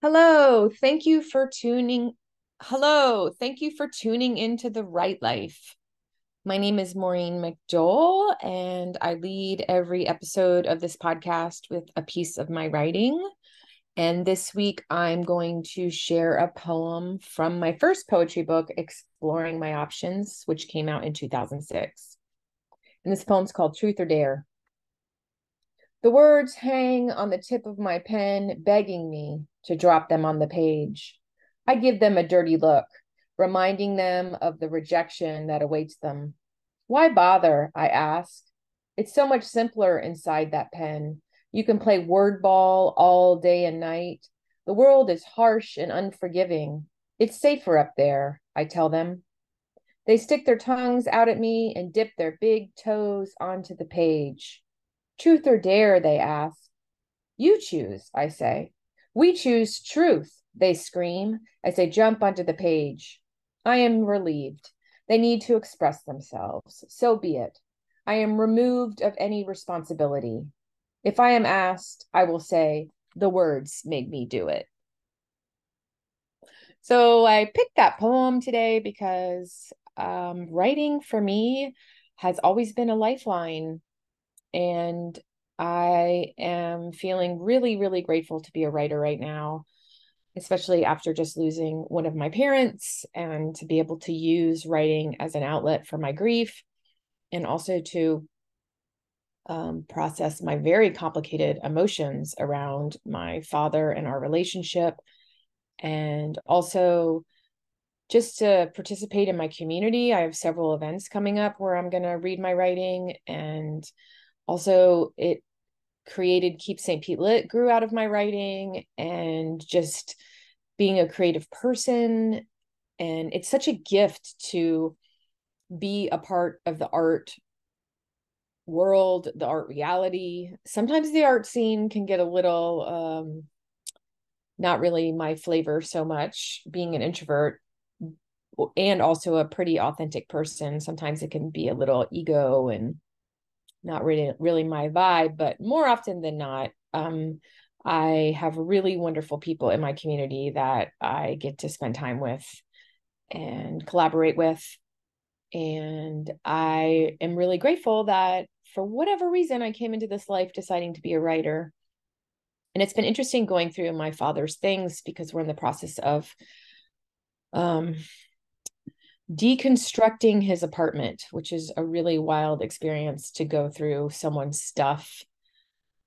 Hello, thank you for tuning. Hello, thank you for tuning into the right Life. My name is Maureen McDowell, and I lead every episode of this podcast with a piece of my writing. And this week, I'm going to share a poem from my first poetry book, Exploring My Options, which came out in 2006. And this poem's called Truth or Dare. The words hang on the tip of my pen, begging me to drop them on the page. I give them a dirty look, reminding them of the rejection that awaits them. Why bother? I ask. It's so much simpler inside that pen. You can play word ball all day and night. The world is harsh and unforgiving. It's safer up there, I tell them. They stick their tongues out at me and dip their big toes onto the page. Truth or dare, they ask. You choose, I say. We choose truth, they scream as they jump onto the page. I am relieved. They need to express themselves. So be it. I am removed of any responsibility. If I am asked, I will say, the words made me do it. So I picked that poem today because um, writing for me has always been a lifeline. And I am feeling really, really grateful to be a writer right now, especially after just losing one of my parents and to be able to use writing as an outlet for my grief and also to um, process my very complicated emotions around my father and our relationship. And also just to participate in my community. I have several events coming up where I'm going to read my writing. And also, it created Keep St. Pete Lit grew out of my writing and just being a creative person. And it's such a gift to be a part of the art world, the art reality. Sometimes the art scene can get a little um, not really my flavor so much, being an introvert and also a pretty authentic person. Sometimes it can be a little ego and not really really my vibe, but more often than not, um, I have really wonderful people in my community that I get to spend time with and collaborate with. And I am really grateful that for whatever reason, I came into this life deciding to be a writer. And it's been interesting going through my father's things because we're in the process of um, deconstructing his apartment, which is a really wild experience to go through someone's stuff.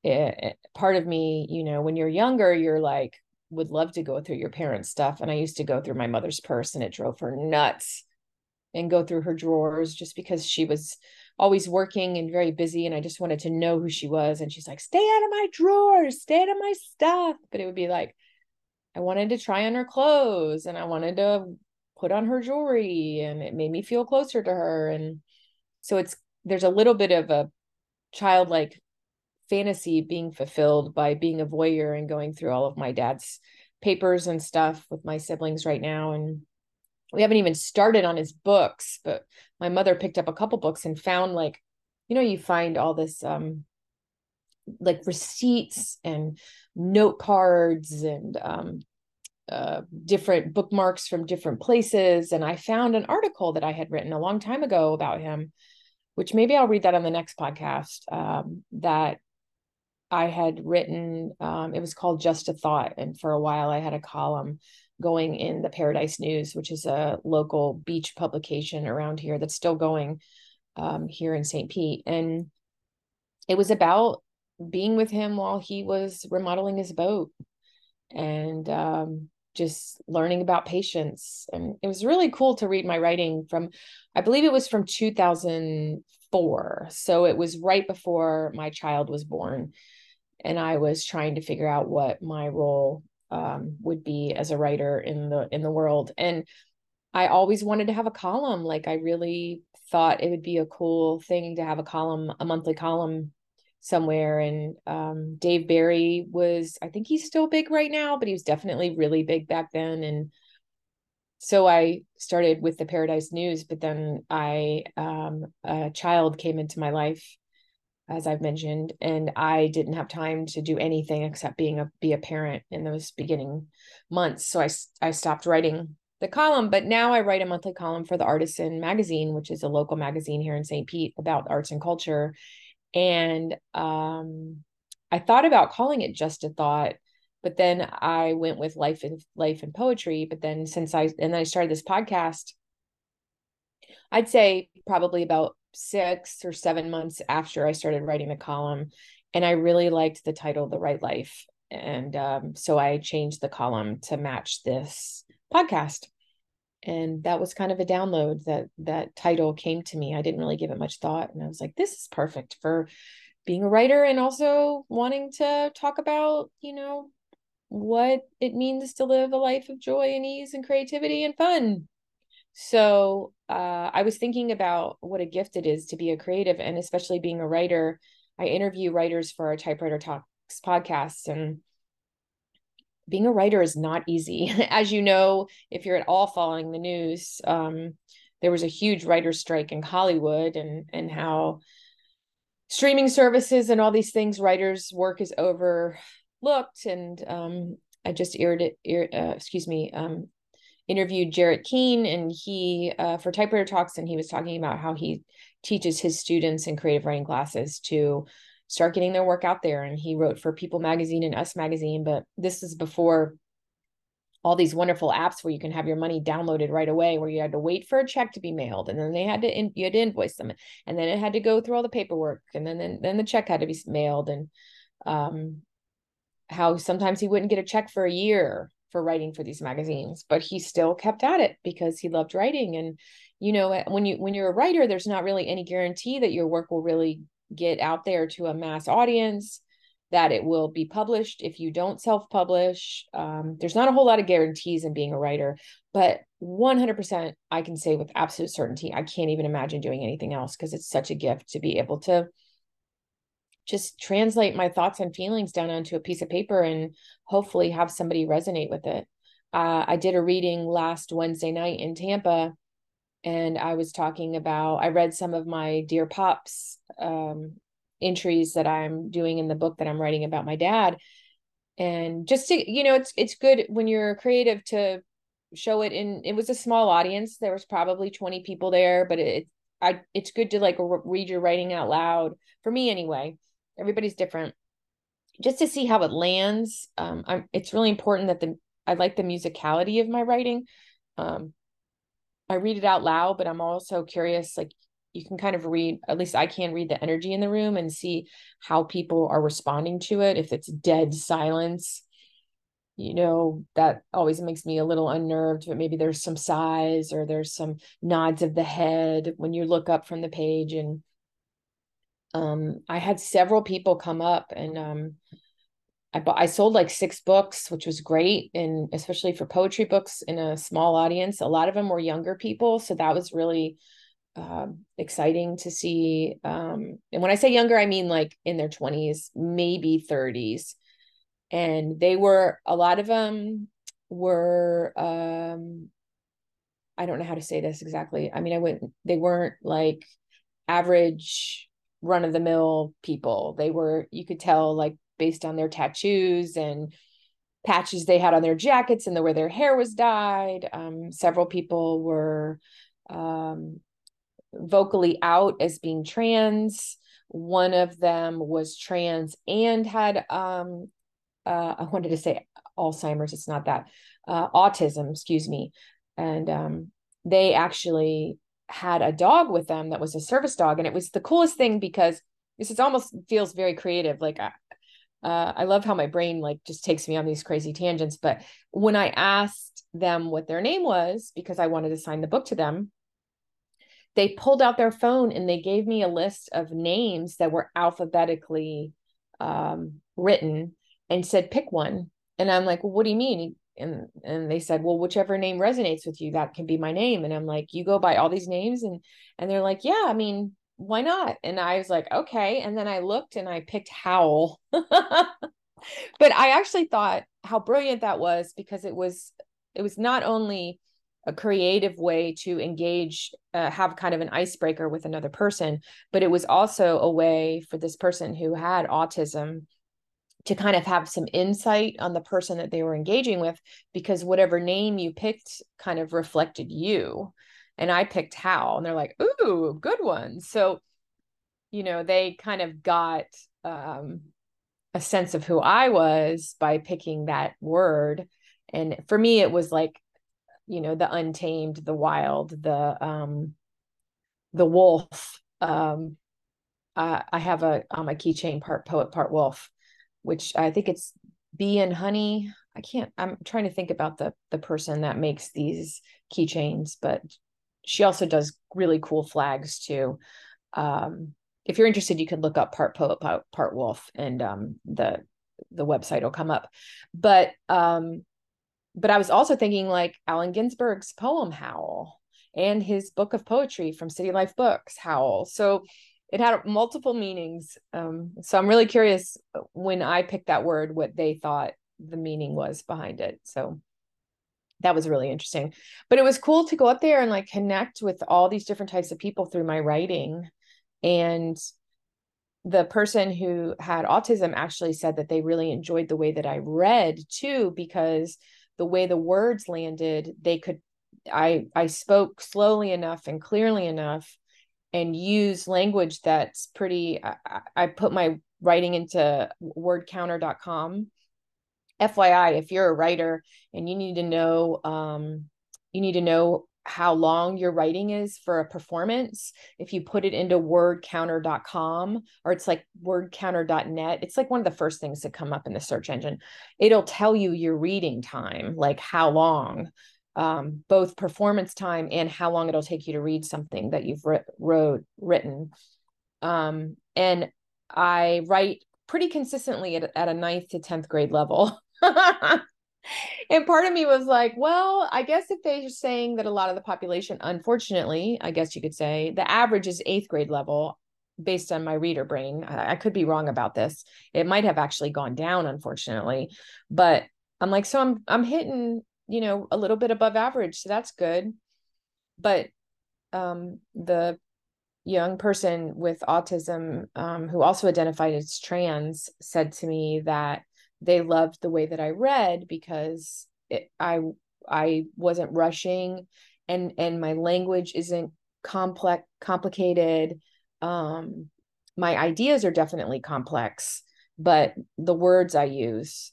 It, it, part of me, you know, when you're younger, you're like, would love to go through your parents' stuff. And I used to go through my mother's purse and it drove her nuts and go through her drawers just because she was always working and very busy. And I just wanted to know who she was. And she's like, stay out of my drawers, stay out of my stuff. But it would be like, I wanted to try on her clothes and I wanted to put on her jewelry and it made me feel closer to her. And so it's there's a little bit of a childlike fantasy being fulfilled by being a voyeur and going through all of my dad's papers and stuff with my siblings right now. And we haven't even started on his books but my mother picked up a couple books and found like you know you find all this um like receipts and note cards and um uh, different bookmarks from different places. And I found an article that I had written a long time ago about him, which maybe I'll read that on the next podcast. Um, that I had written, um, it was called Just a Thought. And for a while, I had a column going in the Paradise News, which is a local beach publication around here that's still going um, here in St. Pete. And it was about being with him while he was remodeling his boat and um, just learning about patience. And it was really cool to read my writing from, I believe it was from 2004. So it was right before my child was born. And I was trying to figure out what my role um, would be as a writer in the in the world. And I always wanted to have a column. Like I really thought it would be a cool thing to have a column, a monthly column somewhere and um, dave barry was i think he's still big right now but he was definitely really big back then and so i started with the paradise news but then i um, a child came into my life as I've mentioned, and I didn't have time to do anything except being a be a parent in those beginning months. So I I stopped writing the column, but now I write a monthly column for the Artisan magazine, which is a local magazine here in St. Pete about arts and culture. And um, I thought about calling it just a thought, but then I went with life and life and poetry. But then since I and then I started this podcast, I'd say probably about six or seven months after I started writing the column. And I really liked the title, The Right Life. And um, so I changed the column to match this podcast. And that was kind of a download that that title came to me. I didn't really give it much thought. And I was like, this is perfect for being a writer and also wanting to talk about, you know, what it means to live a life of joy and ease and creativity and fun. So uh, I was thinking about what a gift it is to be a creative and especially being a writer. I interview writers for our typewriter talks podcasts and being a writer is not easy. As you know, if you're at all following the news, um, there was a huge writer strike in Hollywood and and how streaming services and all these things writers work is overlooked and um, I just aired it, uh, excuse me, um, interviewed Jarret Keene and he uh, for typewriter talks and he was talking about how he teaches his students in creative writing classes to start getting their work out there. And he wrote for People magazine and Us magazine but this is before all these wonderful apps where you can have your money downloaded right away where you had to wait for a check to be mailed and then they had to in, you had to invoice them and then it had to go through all the paperwork and then then, then the check had to be mailed and um how sometimes he wouldn't get a check for a year for writing for these magazines but he still kept at it because he loved writing. And you know when you when you're a writer there's not really any guarantee that your work will really get out there to a mass audience that it will be published if you don't self-publish um, there's not a whole lot of guarantees in being a writer but 100% i can say with absolute certainty i can't even imagine doing anything else because it's such a gift to be able to just translate my thoughts and feelings down onto a piece of paper and hopefully have somebody resonate with it. Uh, I did a reading last Wednesday night in Tampa, and I was talking about, I read some of my Dear Pops um, entries that I'm doing in the book that I'm writing about my dad. And just to, you know, it's it's good when you're creative to show it in it was a small audience. There was probably 20 people there, but it I it's good to like read your writing out loud for me anyway everybody's different just to see how it lands um i'm it's really important that the i like the musicality of my writing um i read it out loud but i'm also curious like you can kind of read at least i can read the energy in the room and see how people are responding to it. If it's dead silence you know that always makes me a little unnerved but maybe there's some sighs or there's some nods of the head when you look up from the page. And um, I had several people come up and um, I bought, I sold like six books, which was great, and especially for poetry books in a small audience. A lot of them were younger people, so that was really uh, exciting to see. Um, and when I say younger, I mean like in their twenties, maybe thirties, and they were a lot of them were. Um, I don't know how to say this exactly. I mean, I went. They weren't like average run of the mill people. They were, you could tell, like based on their tattoos and patches they had on their jackets and the way their hair was dyed. Um, several people were um, vocally out as being trans. One of them was trans and had, um, uh, I wanted to say Alzheimer's, it's not that, uh, autism, excuse me. And um, they actually had a dog with them that was a service dog and it was the coolest thing because this is almost feels very creative like uh, uh, i love how my brain like just takes me on these crazy tangents but when i asked them what their name was because i wanted to sign the book to them they pulled out their phone and they gave me a list of names that were alphabetically um, written and said pick one. And i'm like well what do you mean? And and they said well whichever name resonates with you that can be my name. And i'm like you go by all these names? And and they're like yeah i mean why not? And i was like okay. And then i looked and i picked howl. But i actually thought how brilliant that was because it was it was not only a creative way to engage uh, have kind of an icebreaker with another person but it was also a way for this person who had autism to kind of have some insight on the person that they were engaging with because whatever name you picked kind of reflected you and i picked howl and they're like ooh good one. So you know they kind of got um, a sense of who i was by picking that word. And for me it was like you know the untamed the wild the um the wolf. Um uh, i have a on my keychain part poet part wolf which i think it's bee and honey. I can't i'm trying to think about the the person that makes these keychains but she also does really cool flags too um if you're interested you can look up part poet part, wolf and um the the website will come up but um but I was also thinking like Allen Ginsberg's poem Howl and his book of poetry from City Lights Books, Howl. So it had multiple meanings. Um, so I'm really curious when I picked that word, what they thought the meaning was behind it. So that was really interesting. But it was cool to go up there and like connect with all these different types of people through my writing. And the person who had autism actually said that they really enjoyed the way that I read too, because the way the words landed they could i i spoke slowly enough and clearly enough and use language that's pretty i, I put my writing into wordcounter.com fyi if you're a writer and you need to know um, you need to know how long your writing is for a performance if you put it into wordcounter.com or it's like wordcounter.net it's like one of the first things that come up in the search engine. It'll tell you your reading time like how long um, both performance time and how long it'll take you to read something that you've wrote written. Um, and i write pretty consistently at, at a ninth to 10th grade level and part of me was like, well, I guess if they're saying that a lot of the population, unfortunately, I guess you could say the average is eighth grade level based on my reader brain. I, I could be wrong about this. It might have actually gone down, unfortunately. But I'm like, so I'm I'm hitting, you know, a little bit above average. So that's good. But um the young person with autism um, who also identified as trans said to me that they loved the way that I read because it, I I wasn't rushing and and my language isn't complex complicated. Um my ideas are definitely complex but the words I use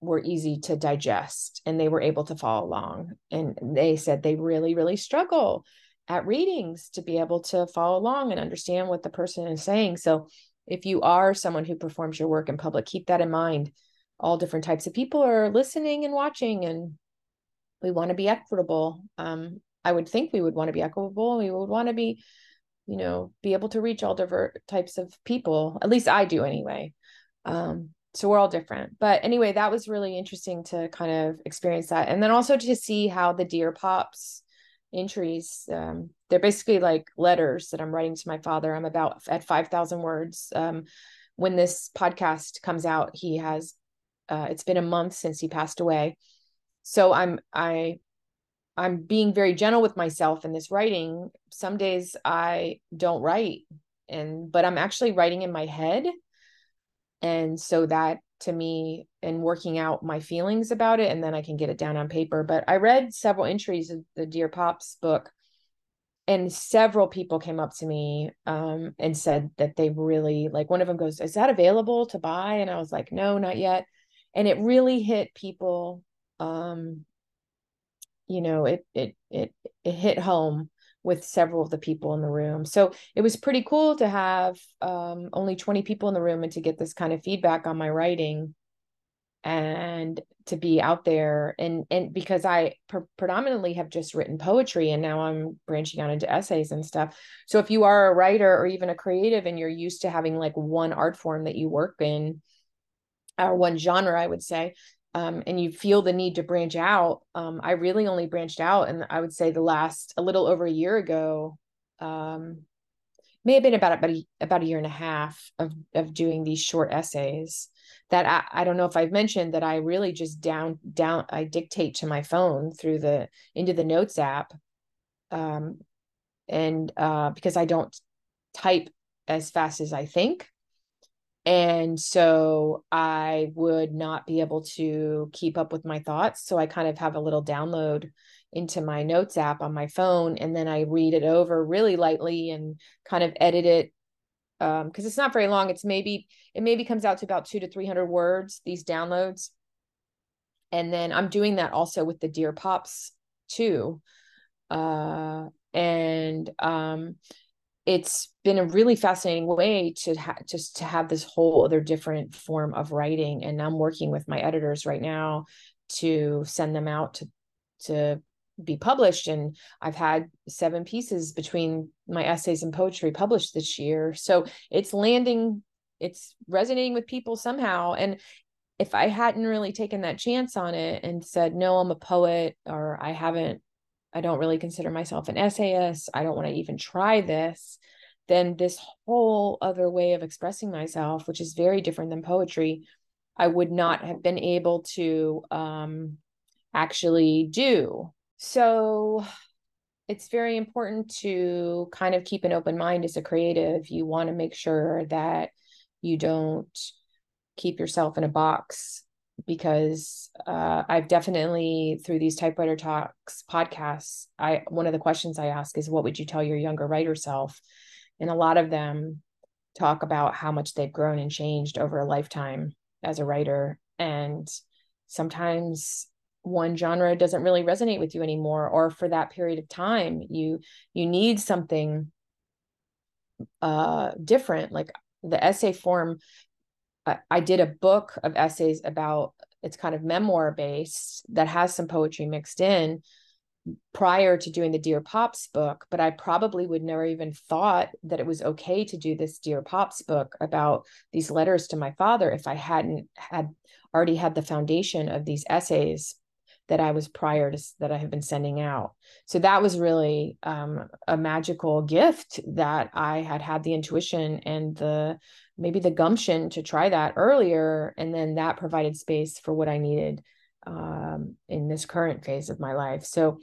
were easy to digest and they were able to follow along. And they said they really really struggle at readings to be able to follow along and understand what the person is saying. So if you are someone who performs your work in public keep that in mind all different types of people are listening and watching and we want to be equitable. Um, i would think we would want to be equitable. We would want to be you know be able to reach all different types of people. At least i do anyway. Um, so we're all different. But anyway that was really interesting to kind of experience that. And then also to see how the dear pops entries um, they're basically like letters that i'm writing to my father. I'm about at 5000 words. Um, when this podcast comes out he has uh, it's been a month since he passed away. So i'm i i'm being very gentle with myself in this writing. Some days i don't write and but i'm actually writing in my head. And so that to me and working out my feelings about it and then i can get it down on paper. But i read several entries of the dear pops book and several people came up to me um, and said that they really like one of them goes is that available to buy? And i was like no not yet and it really hit people um you know it it it it hit home with several of the people in the room. So it was pretty cool to have um only 20 people in the room and to get this kind of feedback on my writing and to be out there and and because i pre- predominantly have just written poetry and now i'm branching out into essays and stuff. So if you are a writer or even a creative and you're used to having like one art form that you work in or one genre, I would say, um, and you feel the need to branch out. Um, I really only branched out, and I would say the last a little over a year ago, um, may have been about about a, about a year and a half of of doing these short essays. that I, I don't know if I've mentioned that I really just down down I dictate to my phone through the into the notes app um and uh because I don't type as fast as I think and so I would not be able to keep up with my thoughts. So I kind of have a little download into my notes app on my phone and then I read it over really lightly and kind of edit it um because it's not very long. It's maybe it maybe comes out to about 2 to 300 words these downloads. And then I'm doing that also with the dear pops too uh and um it's been a really fascinating way to ha- just to have this whole other different form of writing and i'm working with my editors right now to send them out to to be published and i've had seven pieces between my essays and poetry published this year so it's landing it's resonating with people somehow and if i hadn't really taken that chance on it and said no i'm a poet or i haven't i don't really consider myself an essayist i don't want to even try this then this whole other way of expressing myself which is very different than poetry i would not have been able to um actually do so it's very important to kind of keep an open mind as a creative. You want to make sure that you don't keep yourself in a box because uh, I've definitely through these typewriter talks podcasts, I one of the questions I ask is what would you tell your younger writer self? And a lot of them talk about how much they've grown and changed over a lifetime as a writer. And sometimes one genre doesn't really resonate with you anymore or for that period of time you you need something uh different like the essay form I, I did a book of essays about it's kind of memoir based that has some poetry mixed in prior to doing the dear pops book but i probably would never even thought that it was okay to do this dear pops book about these letters to my father if i hadn't had already had the foundation of these essays that I was prior to that I have been sending out. So that was really um, a magical gift that I had had the intuition and the maybe the gumption to try that earlier, and then that provided space for what I needed um, in this current phase of my life. So,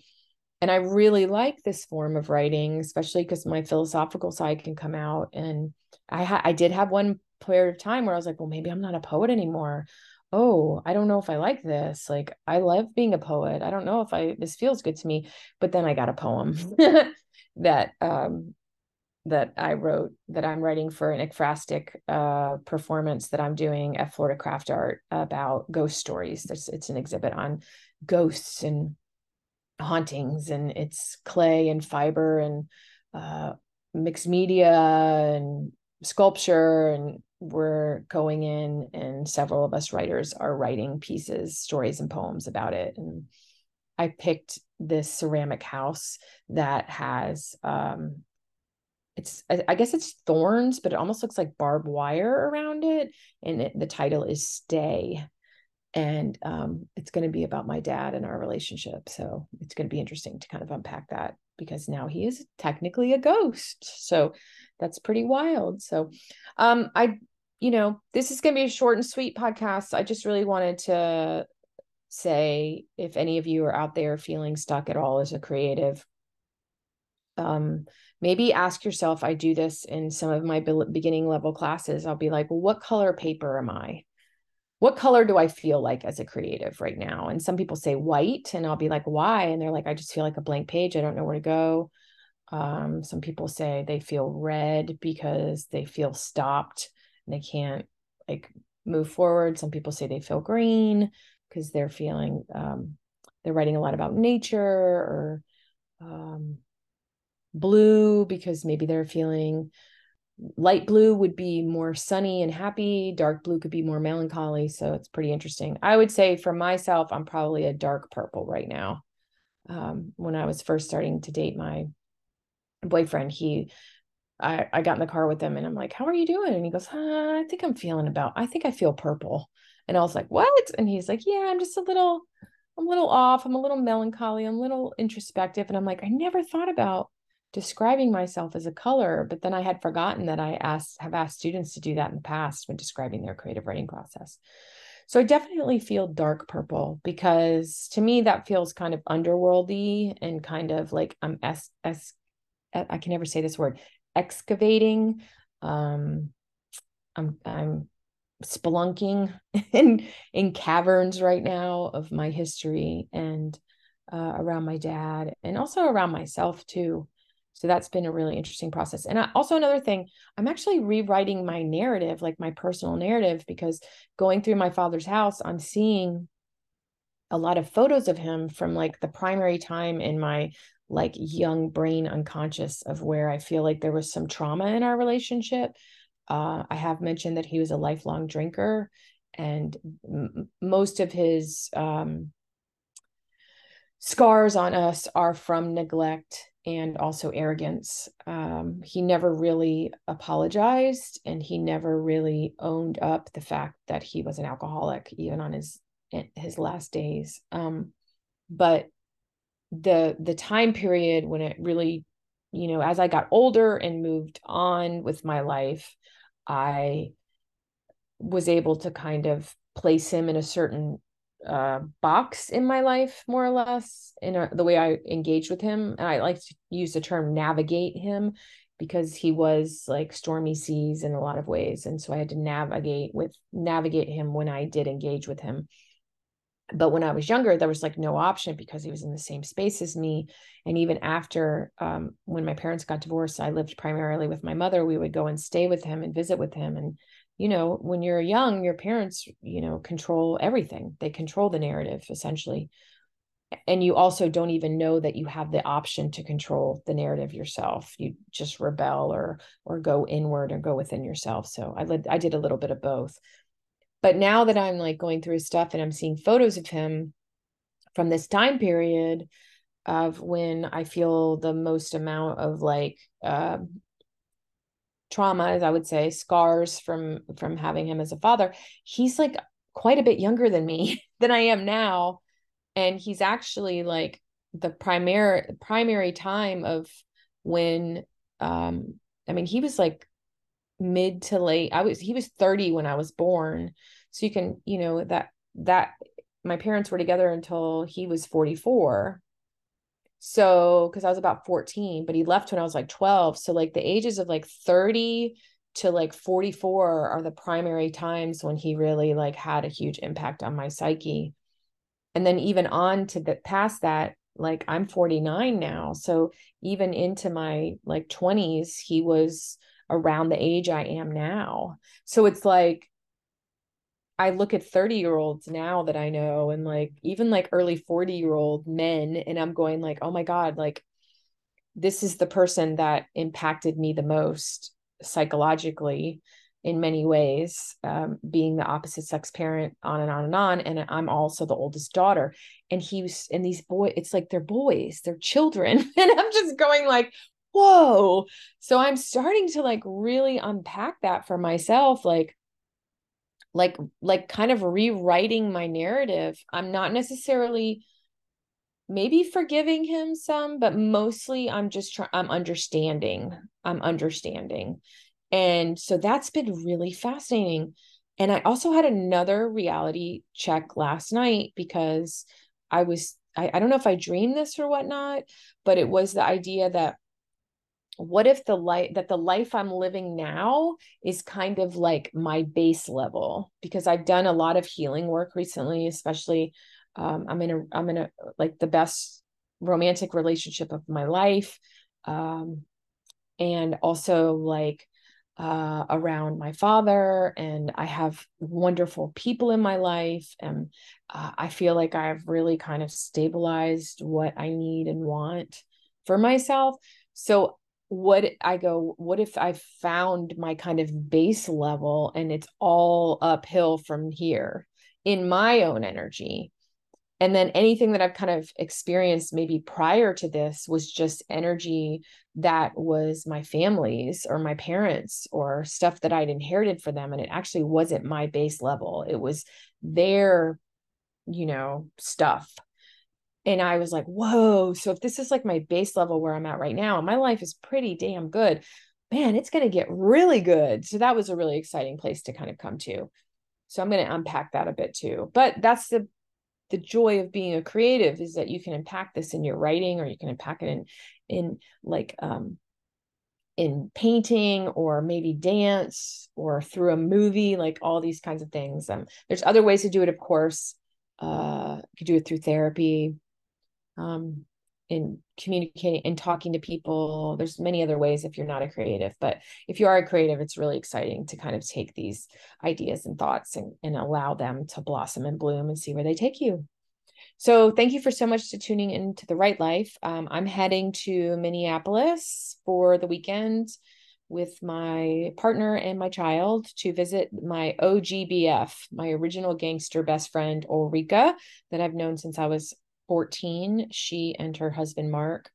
and I really like this form of writing, especially because my philosophical side can come out. And I ha- I did have one period of time where I was like, well, maybe I'm not a poet anymore oh, I don't know if I like this. Like, I love being a poet. I don't know if I this feels good to me. But then I got a poem that um that I wrote that I'm writing for an ekphrastic uh performance that I'm doing at Florida Craft Art about ghost stories. There's it's an exhibit on ghosts and hauntings and it's clay and fiber and uh mixed media and sculpture and we're going in and several of us writers are writing pieces stories and poems about it. And i picked this ceramic house that has um it's i guess it's thorns but it almost looks like barbed wire around it. And it, the title is stay. And um, it's going to be about my dad and our relationship. So it's going to be interesting to kind of unpack that because now he is technically a ghost. So that's pretty wild. So um i you know, this is going to be a short and sweet podcast. I just really wanted to say if any of you are out there feeling stuck at all as a creative, um, maybe ask yourself. I do this in some of my beginning level classes. I'll be like, well, what color paper am I? What color do I feel like as a creative right now? And some people say white, and I'll be like, why? And they're like, I just feel like a blank page. I don't know where to go. Um, some people say they feel red because they feel stopped they can't like move forward. Some people say they feel green because they're feeling um, they're writing a lot about nature or um, blue because maybe they're feeling light blue would be more sunny and happy dark blue could be more melancholy. So it's pretty interesting. I would say for myself i'm probably a dark purple right now. Um, when i was first starting to date my boyfriend he I, I got in the car with him and I'm like, how are you doing? And he goes, uh, I think I'm feeling about, I think I feel purple. And I was like, what? And he's like, yeah, I'm just a little, I'm a little off. I'm a little melancholy. I'm a little introspective. And I'm like, I never thought about describing myself as a color, but then I had forgotten that I asked have asked students to do that in the past when describing their creative writing process. So I definitely feel dark purple because to me that feels kind of underworldy and kind of like I'm s s I can never say this word excavating. Um, I'm I'm spelunking in in caverns right now of my history and uh, around my dad and also around myself too. So that's been a really interesting process. And I, also another thing, I'm actually rewriting my narrative, like my personal narrative, because going through my father's house, I'm seeing a lot of photos of him from like the primary time in my like young brain unconscious of where I feel like there was some trauma in our relationship. Uh, I have mentioned that he was a lifelong drinker, and m- most of his um, scars on us are from neglect and also arrogance. Um, he never really apologized and he never really owned up the fact that he was an alcoholic, even on his his last days. Um, but the the time period when it really, you know, as I got older and moved on with my life, I was able to kind of place him in a certain uh, box in my life, more or less, in a, the way I engaged with him. And I like to use the term navigate him because he was like stormy seas in a lot of ways. And so I had to navigate with navigate him when I did engage with him. But when I was younger, there was like no option because he was in the same space as me. And even after, um, when my parents got divorced, I lived primarily with my mother. We would go and stay with him and visit with him. And you know, when you're young, your parents, you know, control everything. They control the narrative essentially. And you also don't even know that you have the option to control the narrative yourself. You just rebel or or go inward or go within yourself. So I led I did a little bit of both. But now that I'm like going through his stuff and I'm seeing photos of him from this time period of when I feel the most amount of like uh, traumas i would say scars from from having him as a father he's like quite a bit younger than me than i am now. And he's actually like the primary primary time of when um i mean he was like mid to late i was he was 30 when i was born so you can you know that that my parents were together until he was 44 so, because I was about 14, but he left when I was like 12. So, like the ages of like 30 to like 44 are the primary times when he really like had a huge impact on my psyche. And then even on to the past that, like I'm 49 now. So, even into my like 20s, he was around the age I am now. So, it's like I look at 30 year olds now that I know and like even like early 40 year old men and I'm going like oh my god like this is the person that impacted me the most psychologically in many ways um, being the opposite sex parent on and on and on. And i'm also the oldest daughter. And he was and these boys it's like they're boys they're children. And i'm just going like whoa. So i'm starting to like really unpack that for myself like like like kind of rewriting my narrative. I'm not necessarily maybe forgiving him some but mostly i'm just trying i'm understanding i'm understanding. And so that's been really fascinating. And i also had another reality check last night because i was I, I don't know if i dreamed this or whatnot but it was the idea that what if the life that the life i'm living now is kind of like my base level? Because i've done a lot of healing work recently especially um, i'm in a i'm in a like the best romantic relationship of my life um, and also like uh, around my father and i have wonderful people in my life and uh, i feel like i've really kind of stabilized what i need and want for myself. So what I go, what if I found my kind of base level and it's all uphill from here in my own energy? And then anything that I've kind of experienced maybe prior to this was just energy that was my family's or my parents or stuff that I'd inherited for them. And it actually wasn't my base level, it was their, you know, stuff and I was like, whoa. So if this is like my base level where I'm at right now, my life is pretty damn good. Man, it's going to get really good. So that was a really exciting place to kind of come to. So I'm going to unpack that a bit too. But that's the the joy of being a creative is that you can unpack this in your writing or you can unpack it in in like um in painting or maybe dance or through a movie like all these kinds of things um there's other ways to do it of course uh you could do it through therapy um in communicating and talking to people. There's many other ways if you're not a creative but if you are a creative it's really exciting to kind of take these ideas and thoughts and, and allow them to blossom and bloom and see where they take you. So thank you for so much to tuning into the right life. Um, i'm heading to minneapolis for the weekend with my partner and my child to visit my OGBF, my original gangster best friend, Ulrika, that I've known since I was 14, she and her husband Mark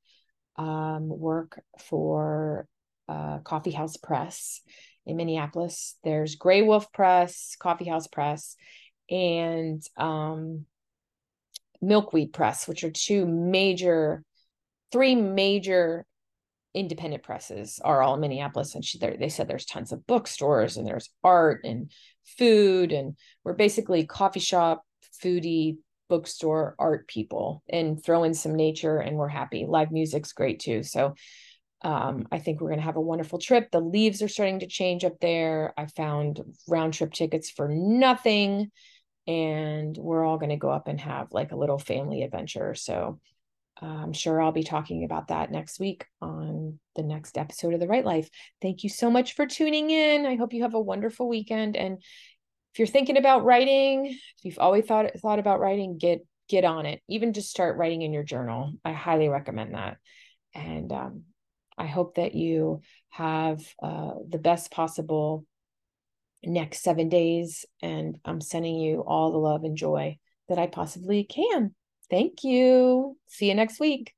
um, work for uh, Coffee House Press in Minneapolis. There's Graywolf Press, Coffee House Press, and um, Milkweed Press, which are two major, three major independent presses are all in Minneapolis. And she, they said there's tons of bookstores and there's art and food. And we're basically coffee shop, foodie, bookstore art people and throw in some nature and we're happy. Live music's great too. So um, I think we're going to have a wonderful trip. The leaves are starting to change up there. I found round trip tickets for nothing. And we're all going to go up and have like a little family adventure. So I'm sure I'll be talking about that next week on the next episode of The Right Life. Thank you so much for tuning in. I hope you have a wonderful weekend. And if you're thinking about writing, if you've always thought thought about writing, get get on it. Even just start writing in your journal. I highly recommend that. And um, I hope that you have uh, the best possible next seven days. And I'm sending you all the love and joy that I possibly can. Thank you. See you next week.